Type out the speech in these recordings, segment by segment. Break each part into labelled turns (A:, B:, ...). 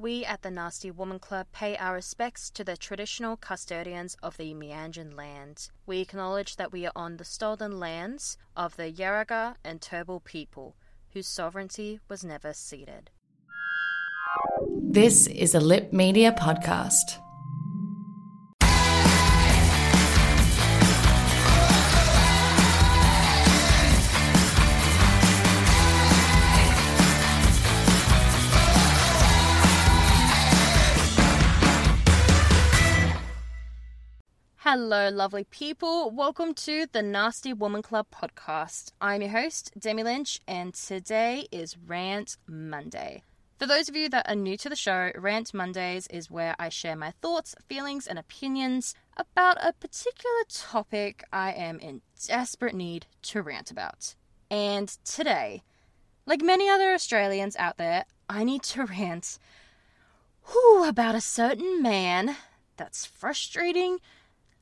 A: We at the Nasty Woman Club pay our respects to the traditional custodians of the Meanjin land. We acknowledge that we are on the stolen lands of the Yagara and Turrbal people, whose sovereignty was never ceded.
B: This is a Lip Media podcast.
A: Hello, lovely people. Welcome to the Nasty Woman Club podcast. I'm your host, Demi Lynch, and today is Rant Monday. For those of you that are new to the show, Rant Mondays is where I share my thoughts, feelings, and opinions about a particular topic I am in desperate need to rant about. And today, like many other Australians out there, I need to rant whew, about a certain man that's frustrating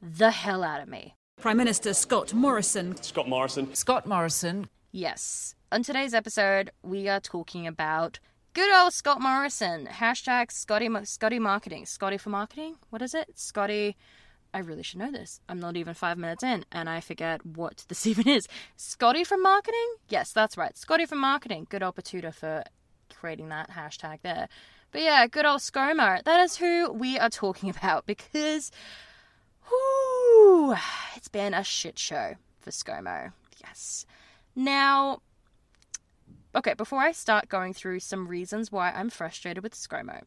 A: the hell out of me.
C: Prime Minister Scott Morrison.
D: Scott Morrison.
E: Scott Morrison.
A: Yes. On today's episode, we are talking about good old Scott Morrison. Hashtag Scotty, Scotty Marketing. Scotty for Marketing? What is it? Scotty. I really should know this. I'm not even five minutes in, and I forget what this even is. Scotty for Marketing? Yes, that's right. Scotty for Marketing. Good old Betoota for creating that hashtag there. But yeah, good old ScoMo. That is who we are talking about because Whew, it's been a shit show for ScoMo. Yes. Now, okay, before I start going through some reasons why I'm frustrated with ScoMo,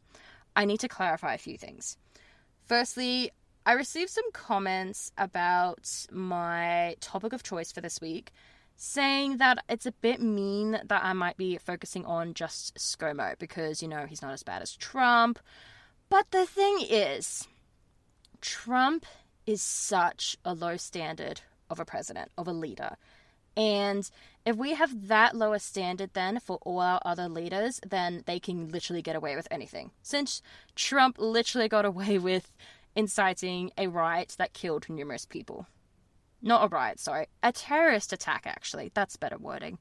A: I need to clarify a few things. Firstly, I received some comments about my topic of choice for this week saying that it's a bit mean that I might be focusing on just ScoMo because, you know, he's not as bad as Trump. But the thing is, Trump is such a low standard of a president, of a leader. And if we have that lower standard then for all our other leaders, then they can literally get away with anything. Since Trump literally got away with inciting a riot that killed numerous people. Not a riot, sorry. A terrorist attack, actually. That's better wording.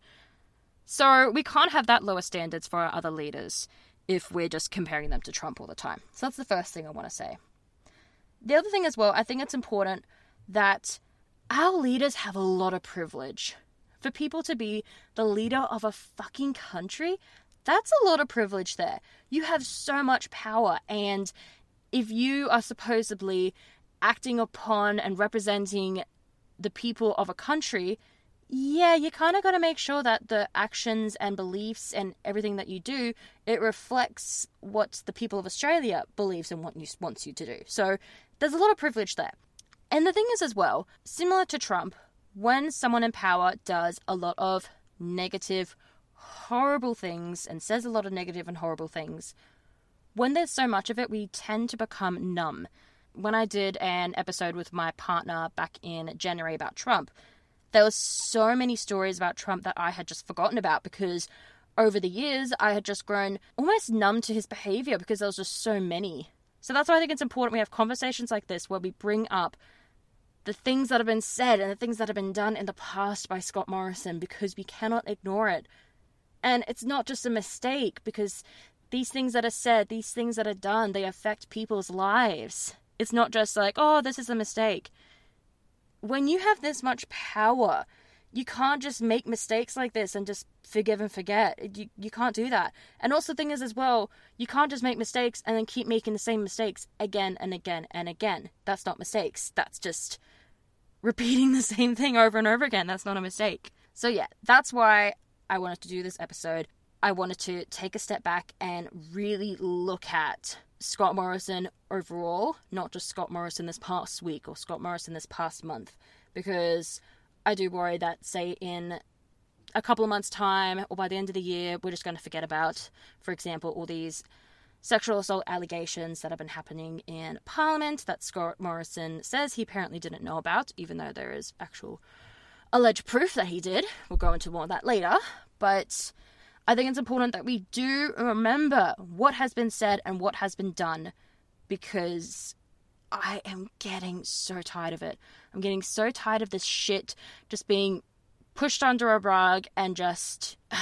A: So we can't have that lower standards for our other leaders if we're just comparing them to Trump all the time. So that's the first thing I want to say. The other thing as well, I think it's important that our leaders have a lot of privilege. For people to be the leader of a fucking country, that's a lot of privilege there. You have so much power, and if you are supposedly acting upon and representing the people of a country, yeah, you kind of got to make sure that the actions and beliefs and everything that you do it reflects what the people of Australia believes and what you wants you to do. So there's a lot of privilege there. And the thing is, as well, similar to Trump, when someone in power does a lot of negative, horrible things and says a lot of negative and horrible things, when there's so much of it, we tend to become numb. When I did an episode with my partner back in January about Trump, there were so many stories about Trump that I had just forgotten about because over the years I had just grown almost numb to his behavior because there was just so many so that's why I think it's important we have conversations like this where we bring up the things that have been said and the things that have been done in the past by Scott Morrison because we cannot ignore it. And it's not just a mistake because these things that are said, these things that are done, they affect people's lives. It's not just like, oh, this is a mistake. When you have this much power, you can't just make mistakes like this and just forgive and forget. You, you can't do that. And also, the thing is, as well, you can't just make mistakes and then keep making the same mistakes again and again and again. That's not mistakes. That's just repeating the same thing over and over again. That's not a mistake. So, yeah, that's why I wanted to do this episode. I wanted to take a step back and really look at Scott Morrison overall, not just Scott Morrison this past week or Scott Morrison this past month, because I do worry that, say, in a couple of months' time or by the end of the year, we're just going to forget about, for example, all these sexual assault allegations that have been happening in Parliament that Scott Morrison says he apparently didn't know about, even though there is actual alleged proof that he did. We'll go into more of that later. But I think it's important that we do remember what has been said and what has been done because I am getting so tired of it. I'm getting so tired of this shit just being pushed under a rug and just.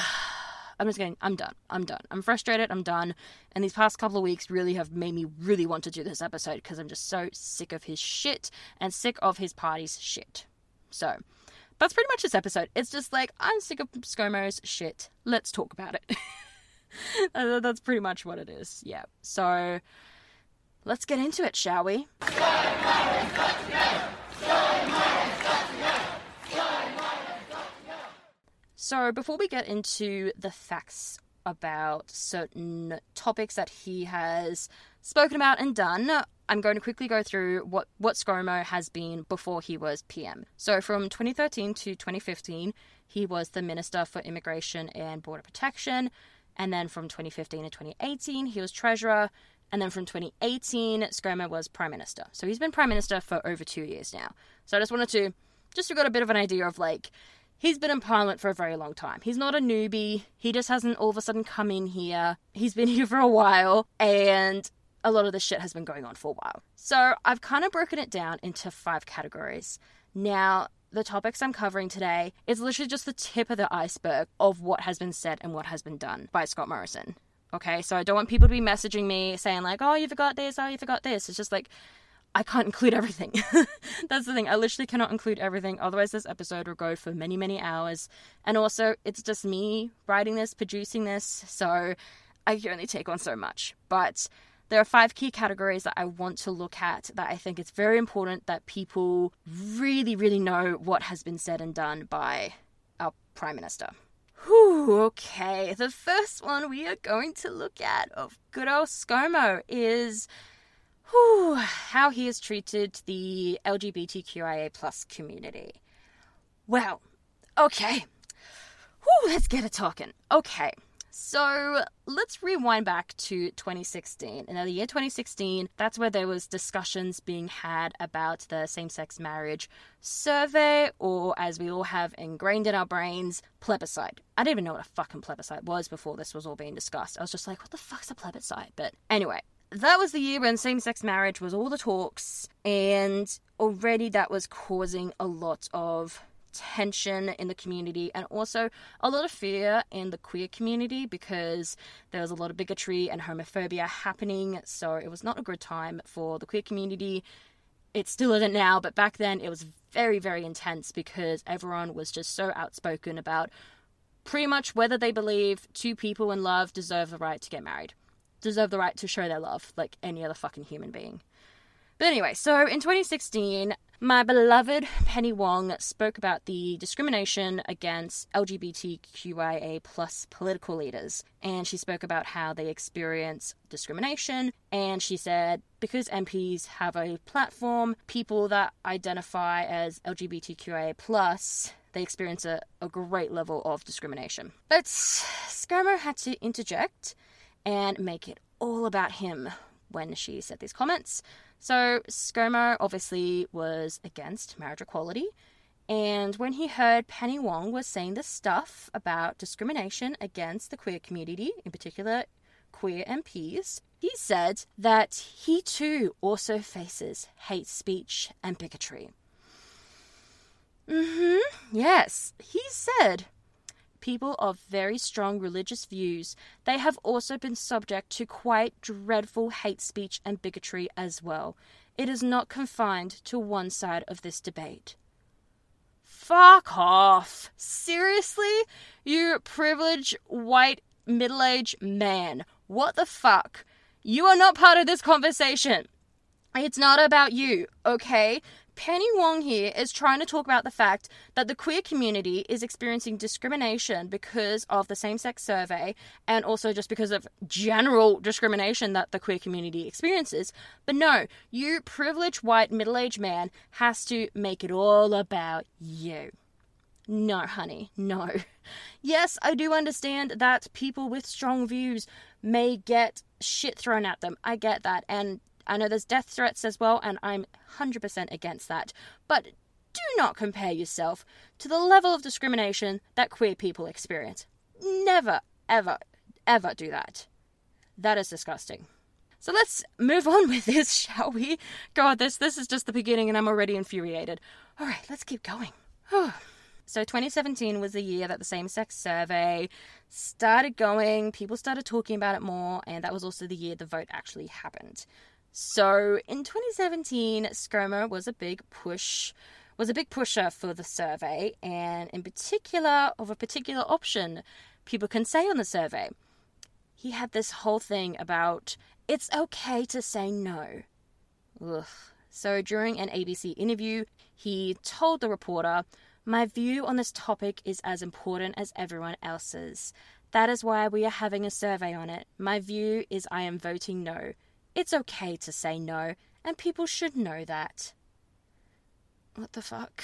A: I'm just getting, I'm done. I'm done. I'm frustrated. I'm done. And these past couple of weeks really have made me really want to do this episode because I'm just so sick of his shit and sick of his party's shit. So, that's pretty much this episode. It's just like, I'm sick of ScoMo's shit. Let's talk about it. That's pretty much what it is. Yeah. So, let's get into it, shall we? So, before we get into the facts about certain topics that he has spoken about and done, I'm going to quickly go through what, what ScoMo has been before he was PM. So, from 2013 to 2015, he was the Minister for Immigration and Border Protection. And then from 2015 to 2018, he was Treasurer. And then from 2018, ScoMo was Prime Minister. So, he's been Prime Minister for over two years now. So, I just wanted to, just to get a bit of an idea of like, He's been in Parliament for a very long time. He's not a newbie. He just hasn't all of a sudden come in here. He's been here for a while, and a lot of this shit has been going on for a while. So I've kind of broken it down into five categories. Now, the topics I'm covering today is literally just the tip of the iceberg of what has been said and what has been done by Scott Morrison. Okay, so I don't want people to be messaging me saying, like, oh, you forgot this, oh, you forgot this. It's just like, I can't include everything. That's the thing. I literally cannot include everything. Otherwise, this episode will go for many, many hours. And also, it's just me writing this, producing this. So I can only take on so much. But there are five key categories that I want to look at that I think it's very important that people really, really know what has been said and done by our Prime Minister. Whew, okay. The first one we are going to look at of good old ScoMo is whew, how he has treated the LGBTQIA plus community. Well, okay. Whew, let's get it talking. Okay. So let's rewind back to 2016. In the year 2016, that's where there was discussions being had about the same-sex marriage survey, or as we all have ingrained in our brains, plebiscite. I didn't even know what a fucking plebiscite was before this was all being discussed. I was just like, what the fuck's a plebiscite? But anyway, that was the year when same sex marriage was all the talks, and already that was causing a lot of tension in the community and also a lot of fear in the queer community because there was a lot of bigotry and homophobia happening. So it was not a good time for the queer community. It still isn't now, but back then it was very, very intense because everyone was just so outspoken about pretty much whether they believe two people in love deserve the right to get married deserve the right to show their love like any other fucking human being. But anyway, so in 2016, my beloved Penny Wong spoke about the discrimination against LGBTQIA plus political leaders. And she spoke about how they experience discrimination. And she said, because MPs have a platform, people that identify as LGBTQIA plus they experience a, a great level of discrimination. But ScoMo had to interject and make it all about him when she said these comments. So, ScoMo obviously was against marriage equality. And when he heard Penny Wong was saying this stuff about discrimination against the queer community, in particular queer MPs, he said that he too also faces hate speech and bigotry. Mm hmm, yes, he said people of very strong religious views, they have also been subject to quite dreadful hate speech and bigotry as well. It is not confined to one side of this debate. Fuck off. Seriously? You privileged white middle aged man. What the fuck? You are not part of this conversation. It's not about you, okay? Penny Wong here is trying to talk about the fact that the queer community is experiencing discrimination because of the same sex survey and also just because of general discrimination that the queer community experiences. But no, you privileged white middle aged man has to make it all about you. No, honey, no. Yes, I do understand that people with strong views may get shit thrown at them. I get that. And I know there's death threats as well, and I'm 100% against that. But do not compare yourself to the level of discrimination that queer people experience. Never, ever, ever do that. That is disgusting. So let's move on with this, shall we? God, this this is just the beginning and I'm already infuriated. All right, let's keep going. so 2017 was the year that the same-sex survey started going, people started talking about it more, and that was also the year the vote actually happened. So in 2017, ScoMo was a big push was a big pusher for the survey and in particular of a particular option people can say on the survey. He had this whole thing about it's okay to say no. Ugh. So during an ABC interview, he told the reporter, My view on this topic is as important as everyone else's. That is why we are having a survey on it. My view is I am voting no. It's okay to say no, and people should know that. What the fuck?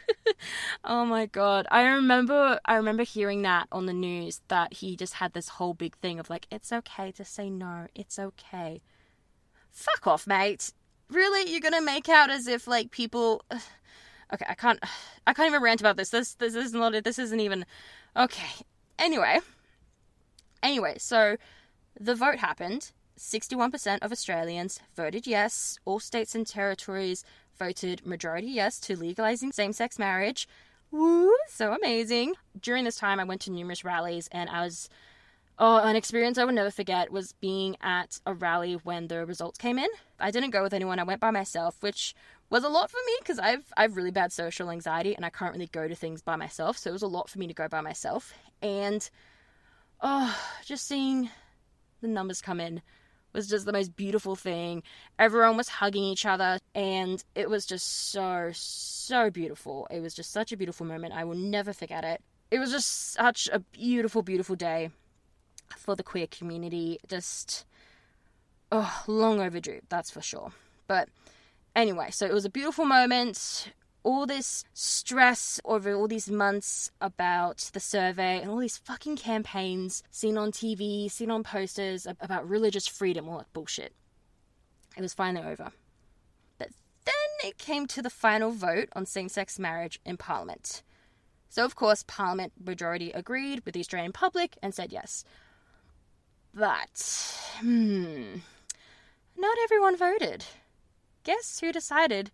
A: oh my god. I remember I remember hearing that on the news that he just had this whole big thing of like it's okay to say no. It's okay. Fuck off, mate. Really? You're going to make out as if like people Okay, I can't I can't even rant about this. This this is not this isn't even Okay. Anyway. Anyway, so the vote happened. 61% of Australians voted yes. All states and territories voted majority yes to legalizing same sex marriage. Woo, so amazing. During this time, I went to numerous rallies and I was. Oh, an experience I will never forget was being at a rally when the results came in. I didn't go with anyone, I went by myself, which was a lot for me because I've I've really bad social anxiety and I can't really go to things by myself. So it was a lot for me to go by myself. And oh, just seeing the numbers come in was just the most beautiful thing. Everyone was hugging each other, and it was just so, so beautiful. It was just such a beautiful moment. I will never forget it. It was just such a beautiful, beautiful day for the queer community. Just, oh, long overdue, that's for sure. But anyway, so it was a beautiful moment all this stress over all these months about the survey and all these fucking campaigns seen on TV, seen on posters about religious freedom, all that bullshit. It was finally over. But then it came to the final vote on same sex marriage in Parliament. So, of course, Parliament majority agreed with the Australian public and said yes. But, hmm, not everyone voted. Guess who decided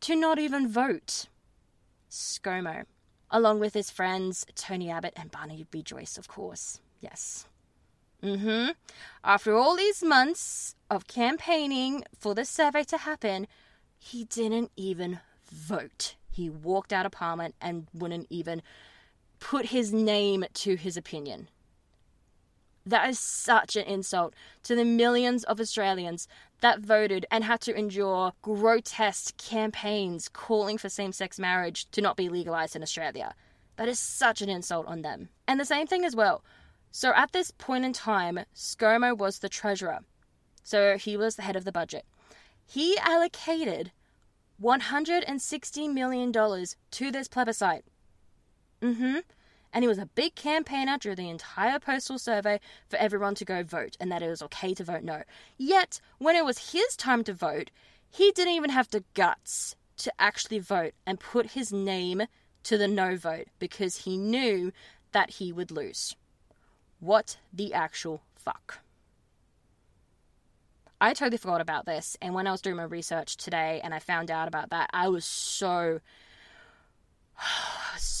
A: to not even vote. ScoMo, along with his friends Tony Abbott and Barnaby Joyce, of course. Yes. Mm-hmm. After all these months of campaigning for the survey to happen, he didn't even vote. He walked out of Parliament and wouldn't even put his name to his opinion. That is such an insult to the millions of Australians that voted and had to endure grotesque campaigns calling for same sex marriage to not be legalized in Australia. That is such an insult on them. And the same thing as well. So at this point in time, ScoMo was the treasurer. So he was the head of the budget. He allocated $160 million to this plebiscite. Mm hmm and he was a big campaigner during the entire postal survey for everyone to go vote and that it was okay to vote no. Yet, when it was his time to vote, he didn't even have the guts to actually vote and put his name to the no vote because he knew that he would lose. What the actual fuck? I totally forgot about this, and when I was doing my research today and I found out about that, I was so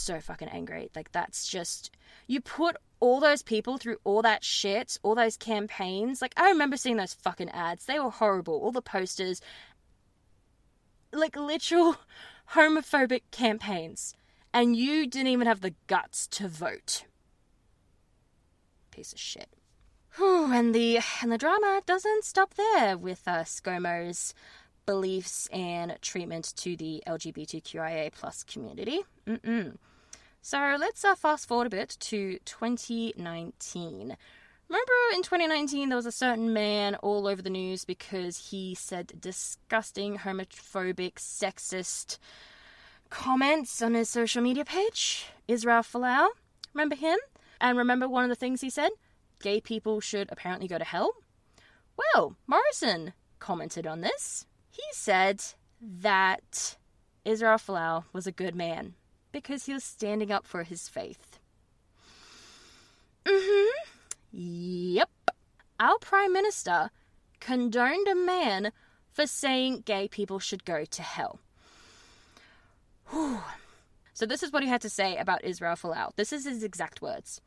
A: so fucking angry. Like that's just you put all those people through all that shit, all those campaigns. Like I remember seeing those fucking ads. They were horrible. All the posters like literal homophobic campaigns. And you didn't even have the guts to vote. Piece of shit. Whew, and the and the drama doesn't stop there with uh, ScoMo's beliefs and treatment to the LGBTQIA plus community. Mm-mm. So let's uh, fast forward a bit to 2019. Remember in 2019 there was a certain man all over the news because he said disgusting, homophobic, sexist, comments on his social media page. Israel Folau, remember him? And remember one of the things he said? Gay people should apparently go to hell. Well, Morrison commented on this. He said that Israel Folau was a good man because he was standing up for his faith. Mm hmm. Yep. Our Prime Minister condoned a man for saying gay people should go to hell. Whew. So, this is what he had to say about Israel Folau. This is his exact words.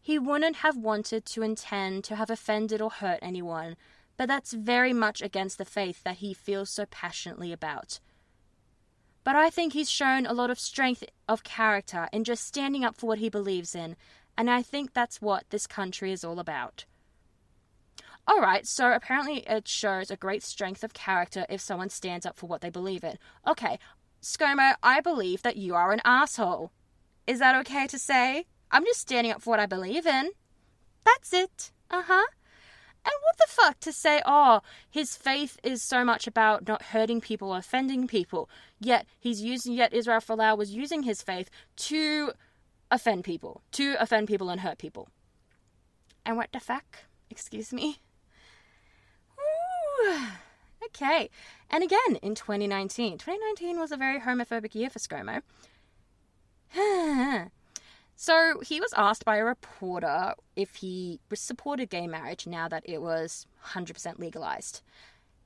A: He wouldn't have wanted to intend to have offended or hurt anyone, but that's very much against the faith that he feels so passionately about. But I think he's shown a lot of strength of character in just standing up for what he believes in, and I think that's what this country is all about. Alright, so apparently it shows a great strength of character if someone stands up for what they believe in. Okay, ScoMo, I believe that you are an asshole. Is that okay to say? I'm just standing up for what I believe in. That's it. Uh huh. And what the fuck to say, oh, his faith is so much about not hurting people offending people, yet he's using, yet Israel Folau was using his faith to offend people, to offend people and hurt people. And what the fuck? Excuse me? Ooh. Okay. And again, in 2019. 2019 was a very homophobic year for ScoMo. So he was asked by a reporter if he supported gay marriage now that it was 100% legalized.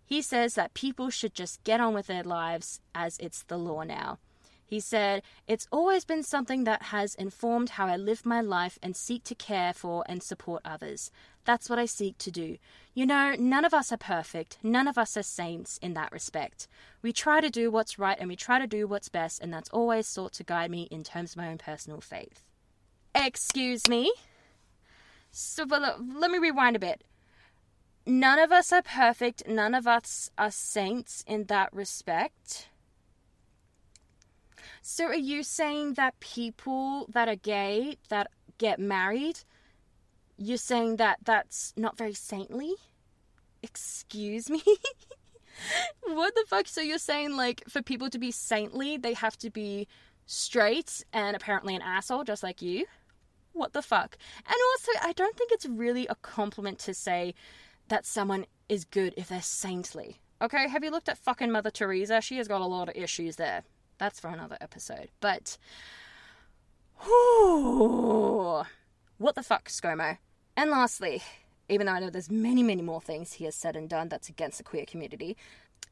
A: He says that people should just get on with their lives as it's the law now. He said, It's always been something that has informed how I live my life and seek to care for and support others. That's what I seek to do. You know, none of us are perfect. None of us are saints in that respect. We try to do what's right and we try to do what's best, and that's always sought to guide me in terms of my own personal faith. Excuse me. So let me rewind a bit. None of us are perfect. None of us are saints in that respect. So are you saying that people that are gay that get married, you're saying that that's not very saintly? Excuse me? what the fuck? So you're saying like for people to be saintly, they have to be straight and apparently an asshole just like you? What the fuck? And also, I don't think it's really a compliment to say that someone is good if they're saintly. Okay, have you looked at fucking Mother Teresa? She has got a lot of issues there. That's for another episode. But, whew, what the fuck, ScoMo? And lastly, even though I know there's many, many more things he has said and done that's against the queer community,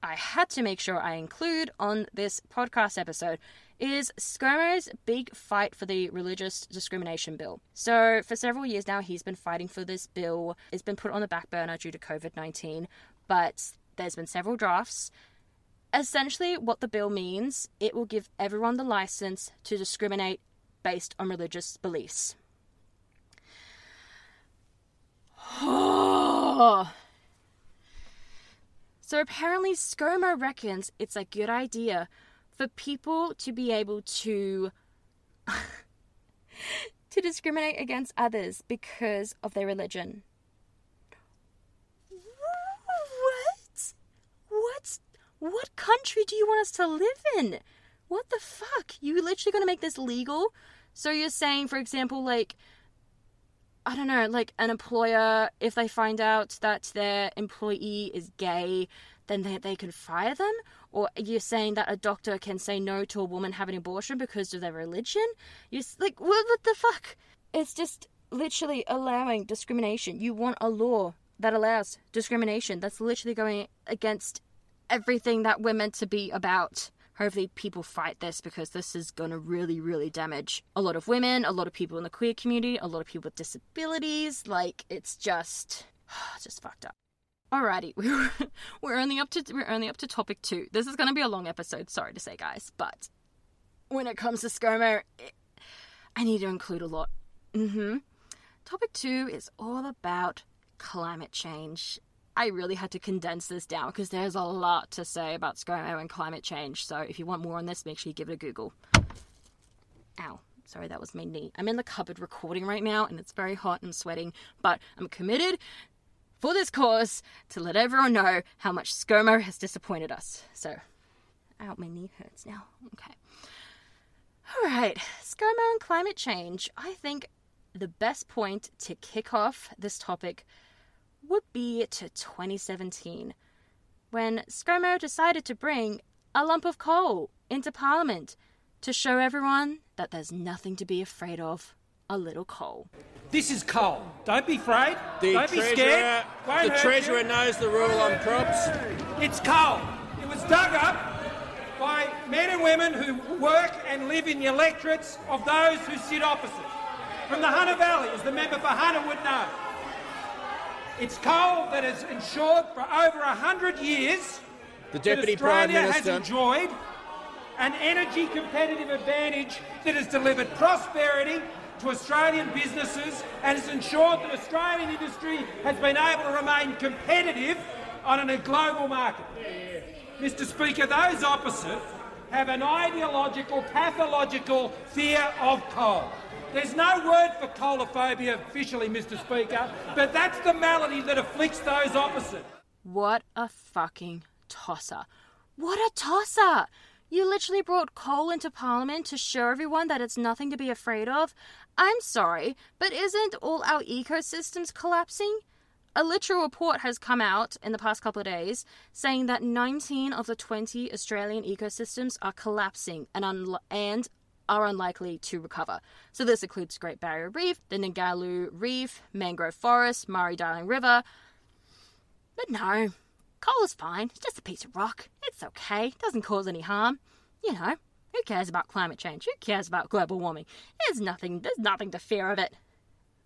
A: I had to make sure I include on this podcast episode is ScoMo's big fight for the religious discrimination bill. So, for several years now, he's been fighting for this bill. It's been put on the back burner due to COVID 19, but there's been several drafts. Essentially, what the bill means, it will give everyone the license to discriminate based on religious beliefs. So apparently, ScoMo reckons it's a good idea for people to be able to to discriminate against others because of their religion. What? What? What country do you want us to live in? What the fuck? You literally gonna make this legal? So you're saying, for example, like I don't know, like an employer, if they find out that their employee is gay, then they, they could fire them? Or you're saying that a doctor can say no to a woman having an abortion because of their religion? You're like, what, what the fuck? It's just literally allowing discrimination. You want a law that allows discrimination. That's literally going against everything that we're meant to be about hopefully people fight this because this is going to really really damage a lot of women a lot of people in the queer community a lot of people with disabilities like it's just just fucked up Alrighty, we're we're only up to we're only up to topic two. This is going to be a long episode. Sorry to say, guys, but when it comes to ScoMo, it, I need to include a lot. Mm-hmm. Topic two is all about climate change I really had to condense this down because there's a lot to say about ScoMo and climate change. So if you want more on this, make sure you give it a Google. Ow. Sorry, that was my knee. I'm in the cupboard recording right now and it's very hot and sweating, but I'm committed for this course to let everyone know how much ScoMo has disappointed us. So Ow, my knee hurts now. Okay. All right, ScoMo and climate change. I think the best point to kick off this topic would be to 2017, when ScoMo decided to bring a lump of coal into Parliament to show everyone that there's nothing to be afraid of a little coal.
D: This is coal. Don't be afraid.
E: The
D: Don't be scared. Won't
E: the treasurer
D: you.
E: knows the rule on crops.
D: It's coal. It was dug up by men and women who work and live in the electorates of those who sit opposite. From the Hunter Valley, as the member for Hunter would know. It's coal that has ensured for over a hundred years
E: The
D: that
E: Deputy Prime Minister.
D: has enjoyed an energy competitive advantage that has delivered prosperity to Australian businesses and has ensured that Australian industry has been able to remain competitive on a global market. Mr Speaker, those opposite have an ideological, pathological fear of coal. There's no word for coalophobia officially, Mr Speaker, but that's the malady that afflicts those opposite.
A: What a fucking tosser. What a tosser! You literally brought coal into Parliament to show everyone that it's nothing to be afraid of. I'm sorry, but isn't all our ecosystems collapsing? A literal report has come out in the past couple of days saying that 19 of the 20 Australian ecosystems are collapsing and, unli- and are unlikely to recover. So this includes Great Barrier Reef, the Ningaloo Reef, mangrove forest, Murray-Darling River, but no, coal is fine. It's just a piece of rock. It's okay. It doesn't cause any harm. You know, who cares about climate change? Who cares about global warming? There's nothing. There's nothing to fear of it.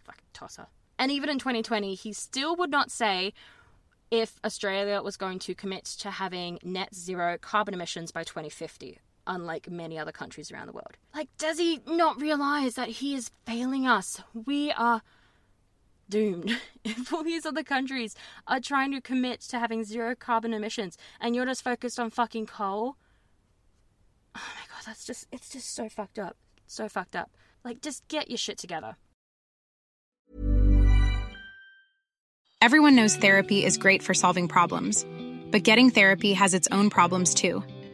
A: Fucking tosser. And even in 2020, he still would not say if Australia was going to commit to having net zero carbon emissions by 2050, unlike many other countries around the world. Like, does he not realize that he is failing us? We are doomed. If all these other countries are trying to commit to having zero carbon emissions and you're just focused on fucking coal, oh my god, that's just, it's just so fucked up. So fucked up. Like, just get your shit together.
F: Everyone knows therapy is great for solving problems, but getting therapy has its own problems too,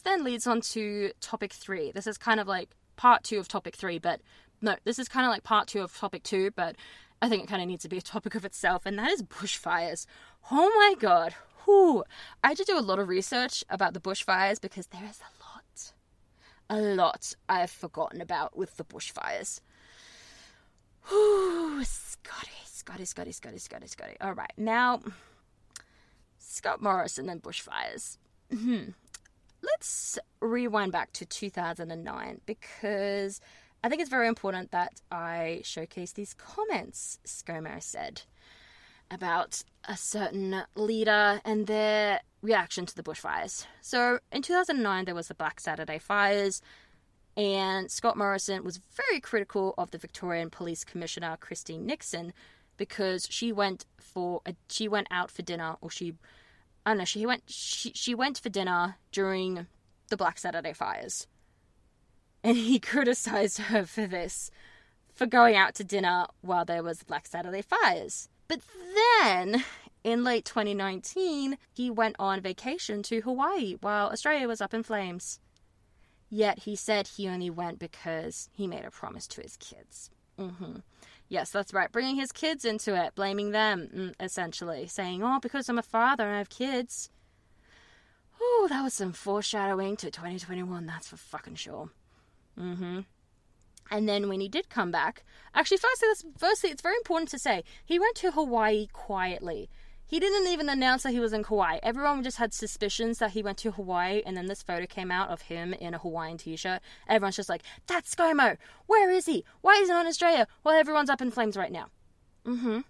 A: This then leads on to topic three. This is kind of like part two of topic three, but no, this is kind of like part two of topic two, but I think it kind of needs to be a topic of itself, and that is bushfires. Oh my god. Whew. I had to do a lot of research about the bushfires because there is a lot, a lot I've forgotten about with the bushfires. Whew, Scotty, Scotty, Scotty, Scotty, Scotty, Scotty. All right, now Scott Morrison and then bushfires. Hmm. Let's rewind back to 2009 because I think it's very important that I showcase these comments ScoMo said about a certain leader and their reaction to the bushfires. So in 2009, there was the Black Saturday fires, and Scott Morrison was very critical of the Victorian Police Commissioner Christine Nixon because she went for a, she went out for dinner or she I don't know she went she she went for dinner during the Black Saturday fires. And he criticized her for this for going out to dinner while there was Black Saturday fires. But then in late 2019, he went on vacation to Hawaii while Australia was up in flames. Yet he said he only went because he made a promise to his kids. hmm Yes, that's right. Bringing his kids into it, blaming them, mm, essentially. Saying, oh, because I'm a father and I have kids. Oh, that was some foreshadowing to 2021, that's for fucking sure. Mm hmm. And then when he did come back, actually, firstly, firstly, it's very important to say he went to Hawaii quietly. He didn't even announce that he was in Hawaii. Everyone just had suspicions that he went to Hawaii, and then this photo came out of him in a Hawaiian t-shirt. Everyone's just like, "That's ScoMo. Where is he? Why is he not on Australia?" Well, everyone's up in flames right now. Mm-hmm.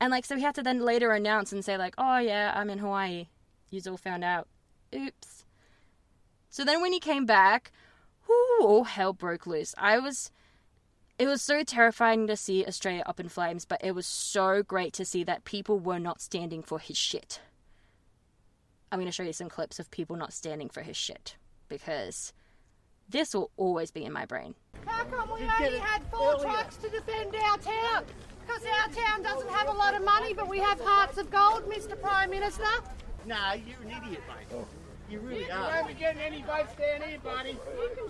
A: And like, so he had to then later announce and say like, "Oh yeah, I'm in Hawaii." You all found out. Oops. So then when he came back, whoo, all hell broke loose. I was it was so terrifying to see Australia up in flames, but it was so great to see that people were not standing for his shit. I'm going to show you some clips of people not standing for his shit because this will always be in my brain.
E: How come we only had four trucks to defend our town? Because our town doesn't have a lot of money, but we have hearts of gold, Mr Prime Minister.
G: Nah, you're an idiot, mate. Oh. You really
E: You
G: are.
E: can
G: You getting any votes down here, buddy.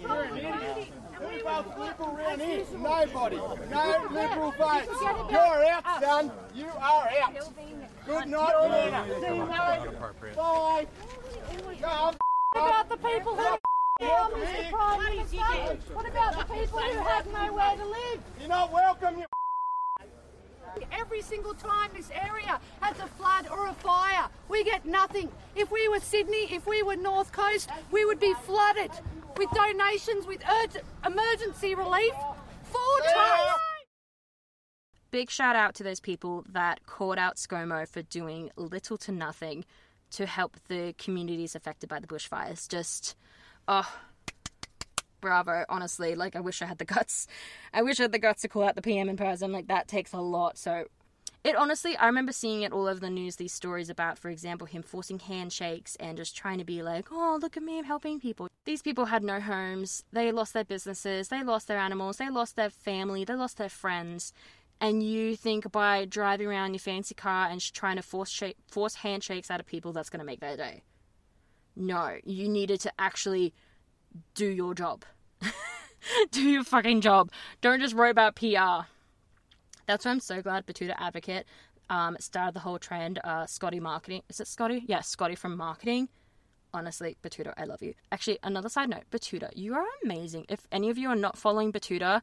G: You're an idiot. Who votes liberal around here? Nobody. No liberal votes. You're out, son. You are out. Good night, Lena. See you, mate. Bye. Go on.
E: What about the people who now, Mr Prime Minister? What about the people who have nowhere to live?
G: You're not welcome, you
E: Every single time this area has a flood or a fire, we get nothing. If we were Sydney, if we were North Coast, we would be flooded with donations, with urgent emergency relief. Four trucks.
A: Big shout out to those people that called out ScoMo for doing little to nothing to help the communities affected by the bushfires. Just, oh, bravo, honestly. Like, I wish I had the guts. I wish I had the guts to call out the PM in person. Like, that takes a lot. So, it honestly, I remember seeing it all over the news, these stories about, for example, him forcing handshakes and just trying to be like, oh, look at me, I'm helping people. These people had no homes, they lost their businesses, they lost their animals, they lost their family, they lost their friends. And you think by driving around your fancy car and trying to force, force handshakes out of people, that's going to make their day. No, you needed to actually do your job. do your fucking job. Don't just worry about PR. That's why I'm so glad Betoota Advocate um, started the whole trend. Uh, Scotty Marketing. Is it Scotty? Yeah, Scotty from Marketing. Honestly, Betoota, I love you. Actually, another side note Betoota, you are amazing. If any of you are not following Betoota,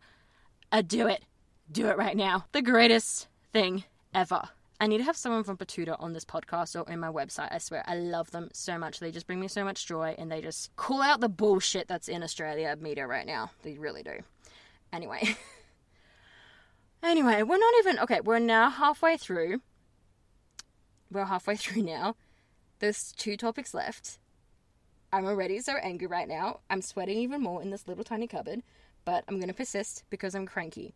A: uh, do it. Do it right now. The greatest thing ever. I need to have someone from Betoota on this podcast or in my website. I swear, I love them so much. They just bring me so much joy and they just call out the bullshit that's in Australia media right now. They really do. Anyway. Anyway, we're not even okay. We're now halfway through. We're halfway through now. There's two topics left. I'm already so angry right now. I'm sweating even more in this little tiny cupboard, but I'm gonna persist because I'm cranky.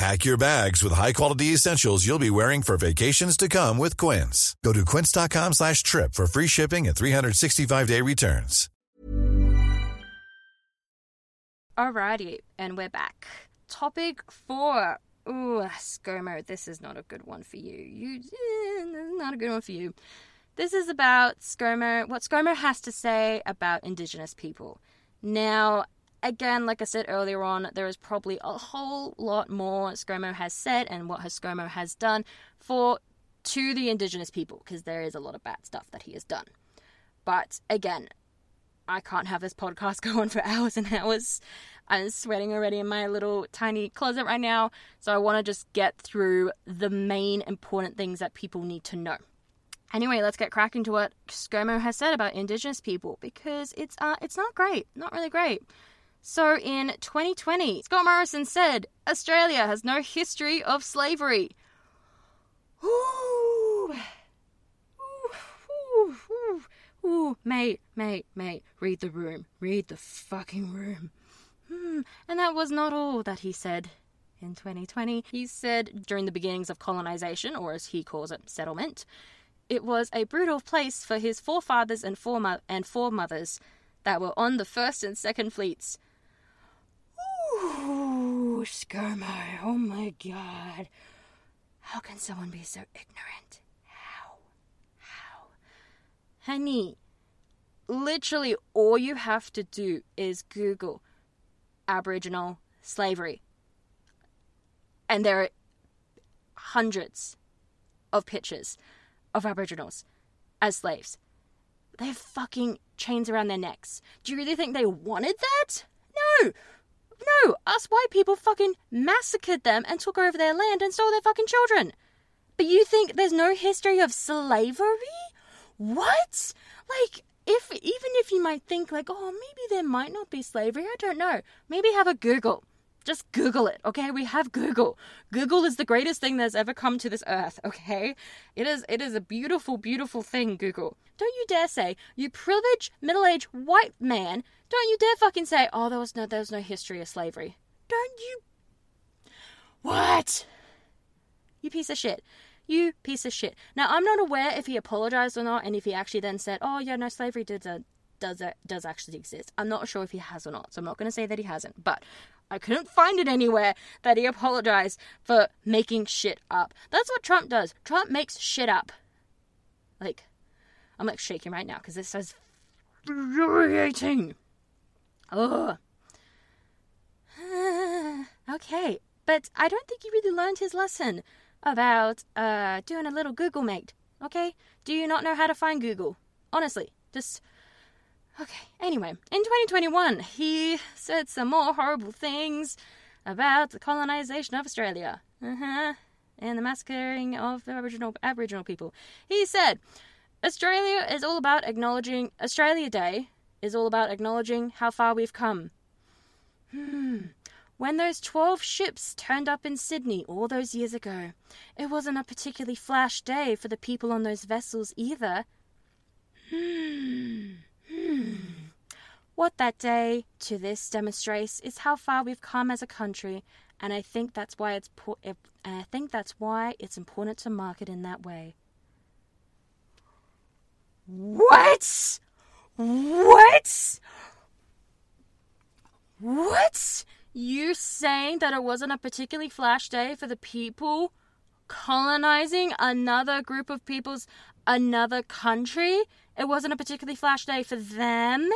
H: Pack your bags with high-quality essentials you'll be wearing for vacations to come with Quince. Go to quince.com slash trip for free shipping and 365-day returns.
A: Alrighty, and we're back. Topic four. Ooh, ScoMo, this is not a good one for you. You, eh, not a good one for you. This is about ScoMo, what ScoMo has to say about Indigenous people. Now, again, like I said earlier on, there is probably a whole lot more ScoMo has said and what ScoMo has done for to the Indigenous people, because there is a lot of bad stuff that he has done. But again, I can't have this podcast go on for hours and hours. I'm sweating already in my little tiny closet right now. So I want to just get through the main important things that people need to know. Anyway, let's get cracking to what ScoMo has said about Indigenous people because it's uh it's not great, not really great. So in 2020, Scott Morrison said Australia has no history of slavery. Ooh. Ooh, ooh, ooh. Mate, mate, mate, read the room. Read the fucking room. Hmm. And that was not all that he said in 2020. He said during the beginnings of colonization, or as he calls it, settlement, it was a brutal place for his forefathers and foremo- and foremothers that were on the first and second fleets. Ooh, ScoMo, oh my god. How can someone be so ignorant? How? How? Honey, literally all you have to do is Google Aboriginal slavery. And there are hundreds of pictures of Aboriginals as slaves. They have fucking chains around their necks. Do you really think they wanted that? No! No, us white people fucking massacred them and took over their land and stole their fucking children. But you think there's no history of slavery? What? Like, if even if you might think like, oh, maybe there might not be slavery, I don't know. Maybe have a Google. Just Google it, okay? We have Google. Google is the greatest thing that's ever come to this earth, okay? It is it is a beautiful, beautiful thing, Google. Don't you dare say, you privileged, middle-aged white man, don't you dare fucking say, oh, there was no there was no history of slavery. Don't you What? You piece of shit. You piece of shit. Now I'm not aware if he apologized or not, and if he actually then said, "Oh yeah, no, slavery did uh, does uh, does actually exist." I'm not sure if he has or not, so I'm not going to say that he hasn't. But I couldn't find it anywhere that he apologized for making shit up. That's what Trump does. Trump makes shit up. Like, I'm like shaking right now because this is infuriating. Ugh. okay, but I don't think he really learned his lesson about uh doing a little Google mate. Okay? Do you not know how to find Google? Honestly, just Okay, anyway, in 2021, he said some more horrible things about the colonization of Australia. Uh-huh. And the massacring of the Aboriginal Aboriginal people. He said, Australia is all about acknowledging Australia Day is all about acknowledging how far we've come. Hmm. When those 12 ships turned up in Sydney all those years ago, it wasn't a particularly flash day for the people on those vessels either. Hmm. Hmm. What that day to this demonstrates is how far we've come as a country, and I think that's why it's po- and I think that's why it's important to mark it in that way. What? What? What? You saying that it wasn't a particularly flash day for the people colonizing another group of people's another country? It wasn't a particularly flash day for them.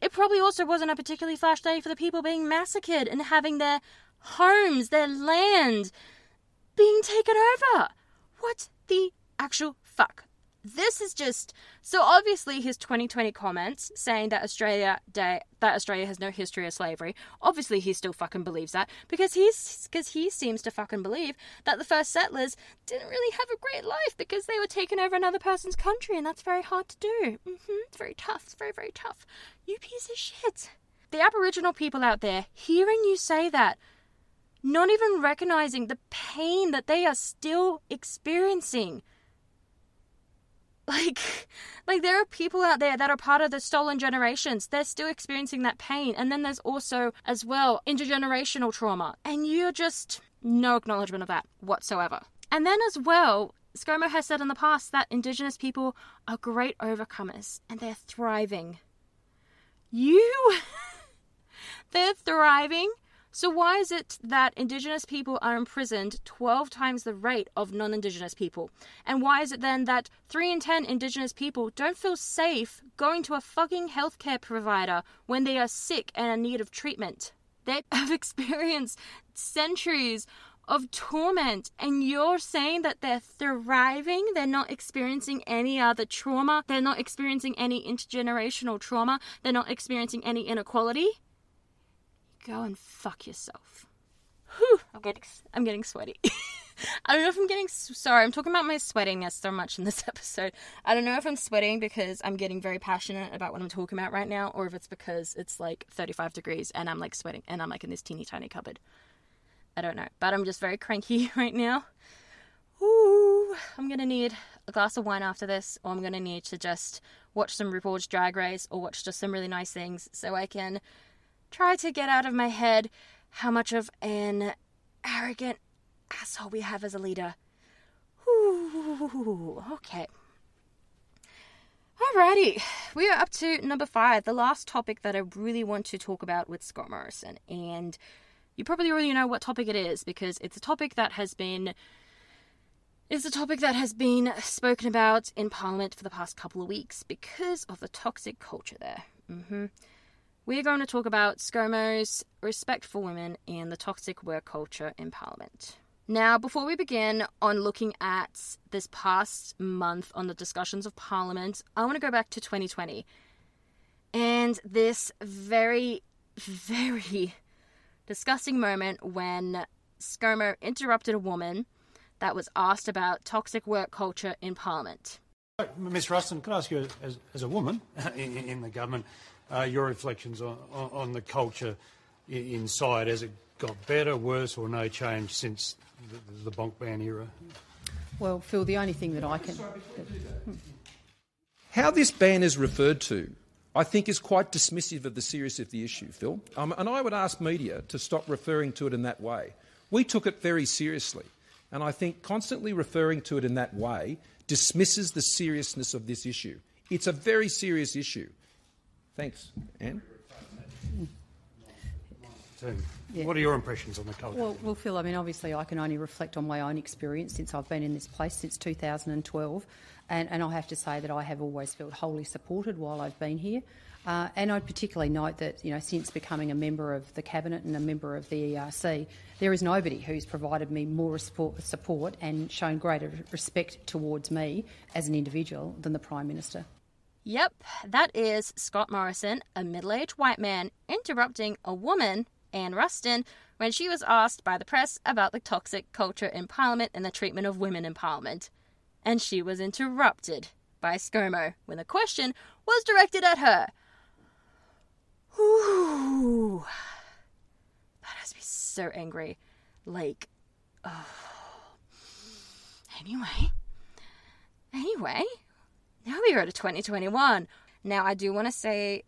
A: It probably also wasn't a particularly flash day for the people being massacred and having their homes, their land being taken over. What the actual fuck? This is just so obviously his 2020 comments saying that Australia Day that Australia has no history of slavery. Obviously, he still fucking believes that because he's because he seems to fucking believe that the first settlers didn't really have a great life because they were taking over another person's country, and that's very hard to do. Mm-hmm. It's very tough. It's very very tough. You piece of shit. The Aboriginal people out there hearing you say that. Not even recognizing the pain that they are still experiencing like like there are people out there that are part of the stolen generations. They're still experiencing that pain. And then there's also as well intergenerational trauma. And you're just no acknowledgement of that whatsoever. And then as well ScoMo has said in the past that indigenous people are great overcomers and they're thriving. You they're thriving so, why is it that Indigenous people are imprisoned 12 times the rate of non Indigenous people? And why is it then that 3 in 10 Indigenous people don't feel safe going to a fucking healthcare provider when they are sick and in need of treatment? They have experienced centuries of torment, and you're saying that they're thriving, they're not experiencing any other trauma, they're not experiencing any intergenerational trauma, they're not experiencing any inequality? Go and fuck yourself. Whew, I'm getting, I'm getting sweaty. I don't know if I'm getting sorry. I'm talking about my sweatiness so much in this episode. I don't know if I'm sweating because I'm getting very passionate about what I'm talking about right now, or if it's because it's like 35 degrees and I'm like sweating and I'm like in this teeny tiny cupboard. I don't know, but I'm just very cranky right now. Ooh, I'm gonna need a glass of wine after this, or I'm gonna need to just watch some RuPaul's Drag Race or watch just some really nice things so I can try to get out of my head how much of an arrogant asshole we have as a leader. Ooh, okay. Alrighty, we are up to number five, the last topic that I really want to talk about with Scott Morrison. And you probably already know what topic it is because it's a topic that has been it's a topic that has been spoken about in Parliament for the past couple of weeks because of the toxic culture there. Mm-hmm we're going to talk about ScoMo's respect for women and the toxic work culture in Parliament. Now, before we begin on looking at this past month on the discussions of Parliament, I want to go back to 2020 and this very, very disgusting moment when ScoMo interrupted a woman that was asked about toxic work culture in Parliament.
I: Ms Ruston, can I ask you, as, as a woman in, in, the government, uh, your reflections on, on, on the culture inside? Has it got better, worse, or no change since the, the bonk ban era?
J: Well, Phil, the only thing that I can.
K: How this ban is referred to, I think, is quite dismissive of the seriousness of the issue, Phil. Um, and I would ask media to stop referring to it in that way. We took it very seriously. And I think constantly referring to it in that way dismisses the seriousness of this issue. It's a very serious issue. Thanks, Anne.
I: Yeah. What are your impressions on the culture?
J: Well, well, Phil, I mean, obviously, I can only reflect on my own experience since I've been in this place since 2012, and, and I have to say that I have always felt wholly supported while I've been here. Uh, and I'd particularly note that, you know, since becoming a member of the Cabinet and a member of the ERC, there is nobody who's provided me more support and shown greater respect towards me as an individual than the Prime Minister.
A: Yep, that is Scott Morrison, a middle aged white man, interrupting a woman Anne Ruston, when she was asked by the press about the toxic culture in Parliament and the treatment of women in Parliament. And she was interrupted by ScoMo when the question was directed at her. Ooh, that has me so angry. Like, oh. Anyway, anyway, now we are to 2021. Now, I do want to say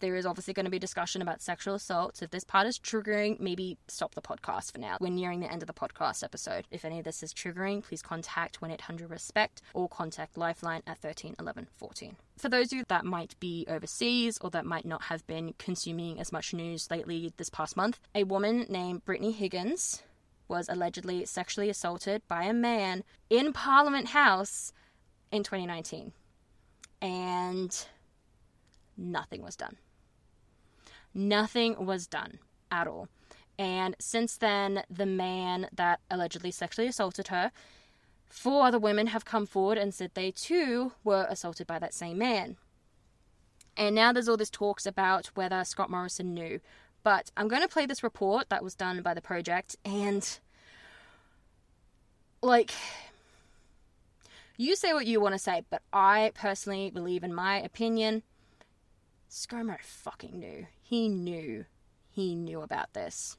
A: there is obviously going to be discussion about sexual assault. So if this part is triggering, maybe stop the podcast for now. We're nearing the end of the podcast episode. If any of this is triggering, please contact 1 800 RESPECT or contact Lifeline at 13 11 14. For those of you that might be overseas or that might not have been consuming as much news lately this past month, a woman named Brittany Higgins was allegedly sexually assaulted by a man in Parliament House in 2019. And nothing was done. Nothing was done at all. And since then, the man that allegedly sexually assaulted her, four other women have come forward and said they too were assaulted by that same man. And now there's all this talks about whether Scott Morrison knew. But I'm going to play this report that was done by the project, and like, you say what you want to say, but I personally believe, in my opinion, ScoMo fucking knew. He knew. He knew about this.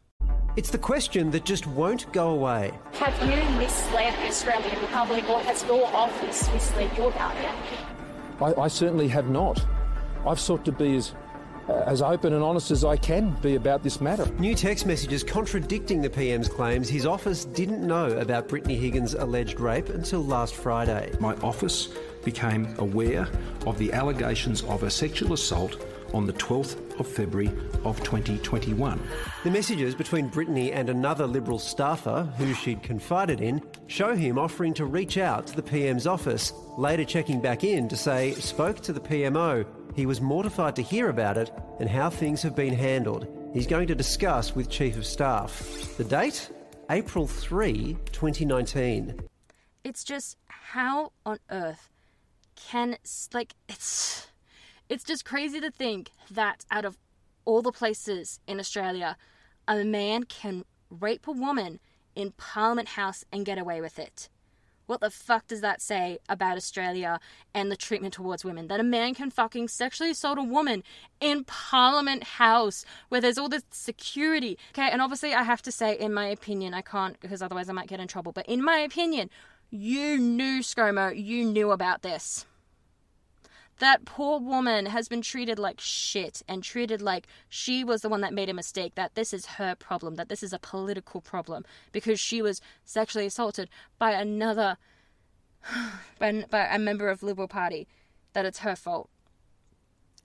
L: It's the question that just won't go away.
M: Have you misled the Australian Republic or has your office misled you about it?
K: I, I certainly have not. I've sought to be as Uh, as open and honest as I can be about this matter.
L: New text messages contradicting the PM's claims his office didn't know about Brittany Higgins' alleged rape until last Friday.
K: My office became aware of the allegations of a sexual assault on the 12th of February of 2021.
L: The messages between Brittany and another Liberal staffer who she'd confided in show him offering to reach out to the PM's office, later checking back in to say, spoke to the PMO. He was mortified to hear about it and how things have been handled. He's going to discuss with Chief of Staff. The date? April 3, 2019.
A: It's just how on earth can like it's it's just crazy to think that out of all the places in Australia, a man can rape a woman in Parliament House and get away with it. What the fuck does that say about Australia and the treatment towards women? That a man can fucking sexually assault a woman in Parliament House where there's all this security. Okay, and obviously I have to say, in my opinion, I can't because otherwise I might get in trouble, but in my opinion, you knew, ScoMo, you knew about this. That poor woman has been treated like shit and treated like she was the one that made a mistake, that this is her problem, that this is a political problem because she was sexually assaulted by another, by, by a member of Liberal Party, that it's her fault.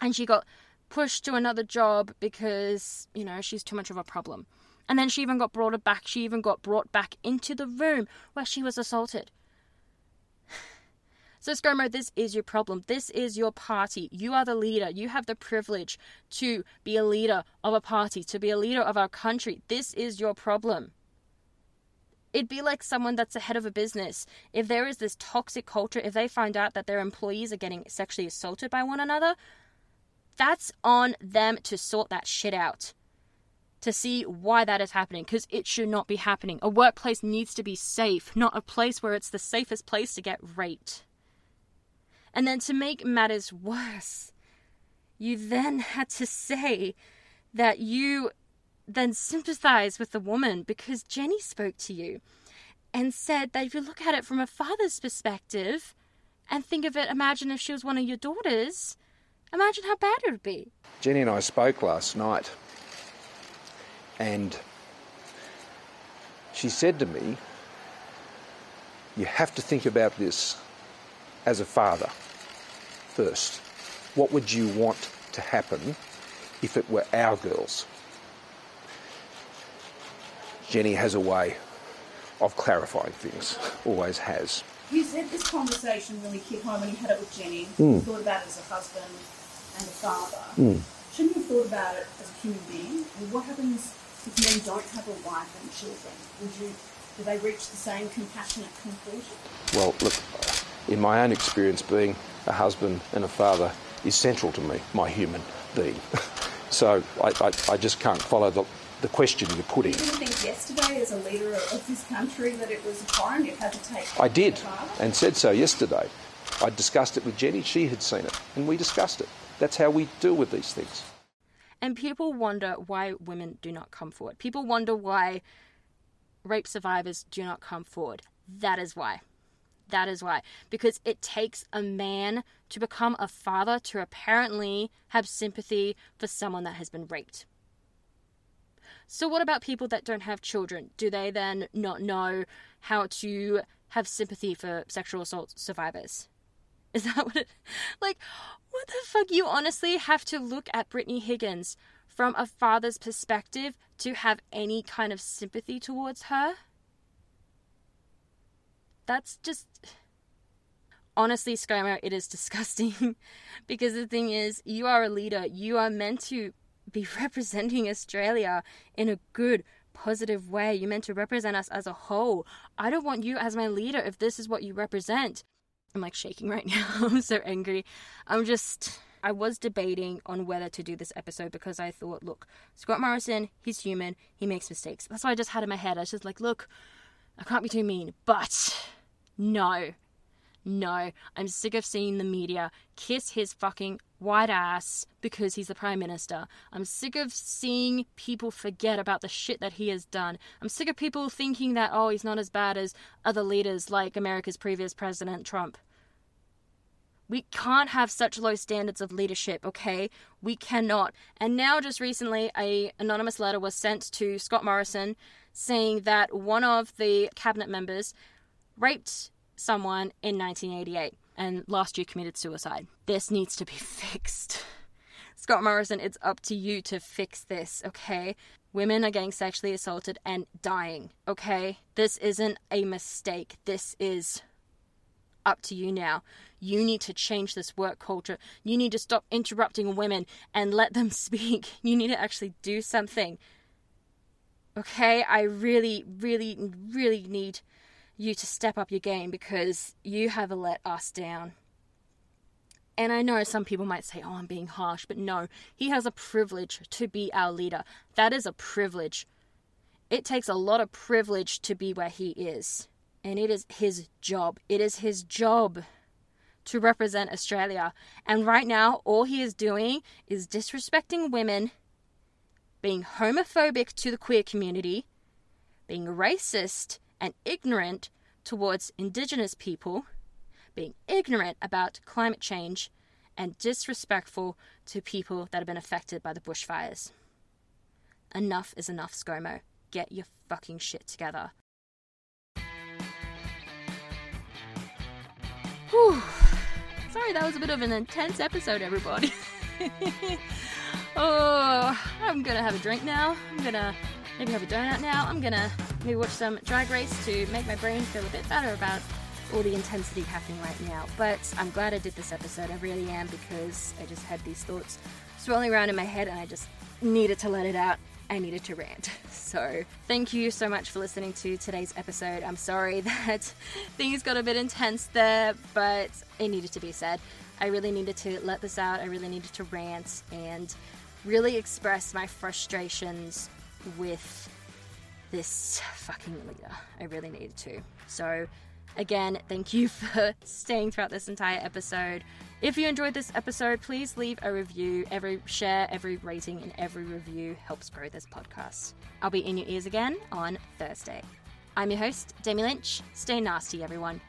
A: And she got pushed to another job because, you know, she's too much of a problem. And then she even got brought back, she even got brought back into the room where she was assaulted. So, ScoMo, this is your problem. This is your party. You are the leader. You have the privilege to be a leader of a party, to be a leader of our country. This is your problem. It'd be like someone that's the head of a business. If there is this toxic culture, if they find out that their employees are getting sexually assaulted by one another, that's on them to sort that shit out. to see why that is happening because it should not be happening. A workplace needs to be safe, not a place where it's the safest place to get raped. And then to make matters worse, you then had to say that you then sympathize with the woman because Jenny spoke to you and said that if you look at it from a father's perspective and think of it, imagine if she was one of your daughters, imagine how bad it would be.
K: Jenny and I spoke last night, and she said to me, You have to think about this as a father first. What would you want to happen if it were our girls? Jenny has a way of clarifying things, always has.
N: You said this conversation really hit home when you had it with Jenny.
K: Mm.
N: You thought about it as a husband and a father.
K: Mm.
N: Shouldn't you have thought about it as a human being? Well, what happens if men don't have a wife and children? Would you, do they reach the same compassionate conclusion?
K: Well, look, in my own experience, being a husband and a father is central to me, my human being. so I, I, I just can't follow the, the question you're putting.
N: You didn't think yesterday, as a leader of this country, that it was foreign you had to take.
K: I did, and said so yesterday. I discussed it with Jenny, she had seen it, and we discussed it. That's how we deal with these things.
A: And people wonder why women do not come forward. People wonder why rape survivors do not come forward. That is why. That is why. Because it takes a man to become a father to apparently have sympathy for someone that has been raped. So, what about people that don't have children? Do they then not know how to have sympathy for sexual assault survivors? Is that what it. Like, what the fuck? You honestly have to look at Brittany Higgins from a father's perspective to have any kind of sympathy towards her? That's just. Honestly, ScoMo, it is disgusting. because the thing is, you are a leader. You are meant to be representing Australia in a good, positive way. You're meant to represent us as a whole. I don't want you as my leader if this is what you represent. I'm like shaking right now. I'm so angry. I'm just. I was debating on whether to do this episode because I thought, look, Scott Morrison, he's human, he makes mistakes. That's what I just had in my head. I was just like, look, I can't be too mean, but no, no, I'm sick of seeing the media kiss his fucking white ass because he's the Prime Minister. I'm sick of seeing people forget about the shit that he has done. I'm sick of people thinking that, oh, he's not as bad as other leaders like America's previous President Trump. We can't have such low standards of leadership, okay? We cannot. And now, just recently, a anonymous letter was sent to Scott Morrison saying that one of the cabinet members raped someone in 1988 and last year committed suicide. This needs to be fixed. Scott Morrison, it's up to you to fix this, okay? Women are getting sexually assaulted and dying, okay? This isn't a mistake. This is up to you now. You need to change this work culture. You need to stop interrupting women and let them speak. You need to actually do something. Okay? I really, really, really need you to step up your game because you have let us down. And I know some people might say, oh, I'm being harsh, but no, he has a privilege to be our leader. That is a privilege. It takes a lot of privilege to be where he is. And it is his job. It is his job to represent Australia. And right now, all he is doing is disrespecting women, being homophobic to the queer community, being racist and ignorant towards Indigenous people, being ignorant about climate change, and disrespectful to people that have been affected by the bushfires. Enough is enough, ScoMo. Get your fucking shit together. Whew. Sorry, that was a bit of an intense episode, everybody. oh, I'm gonna have a drink now. I'm gonna maybe have a donut now. I'm gonna maybe watch some Drag Race to make my brain feel a bit better about all the intensity happening right now. But I'm glad I did this episode. I really am because I just had these thoughts swirling around in my head and I just needed to let it out. I needed to rant. So, thank you so much for listening to today's episode. I'm sorry that things got a bit intense there, but it needed to be said. I really needed to let this out. I really needed to rant and really express my frustrations with this fucking leader. I really needed to. So, again, thank you for staying throughout this entire episode. If you enjoyed this episode, please leave a review. Every share, every rating, and every review helps grow this podcast. I'll be in your ears again on Thursday. I'm your host, Demi Lynch. Stay nasty, everyone.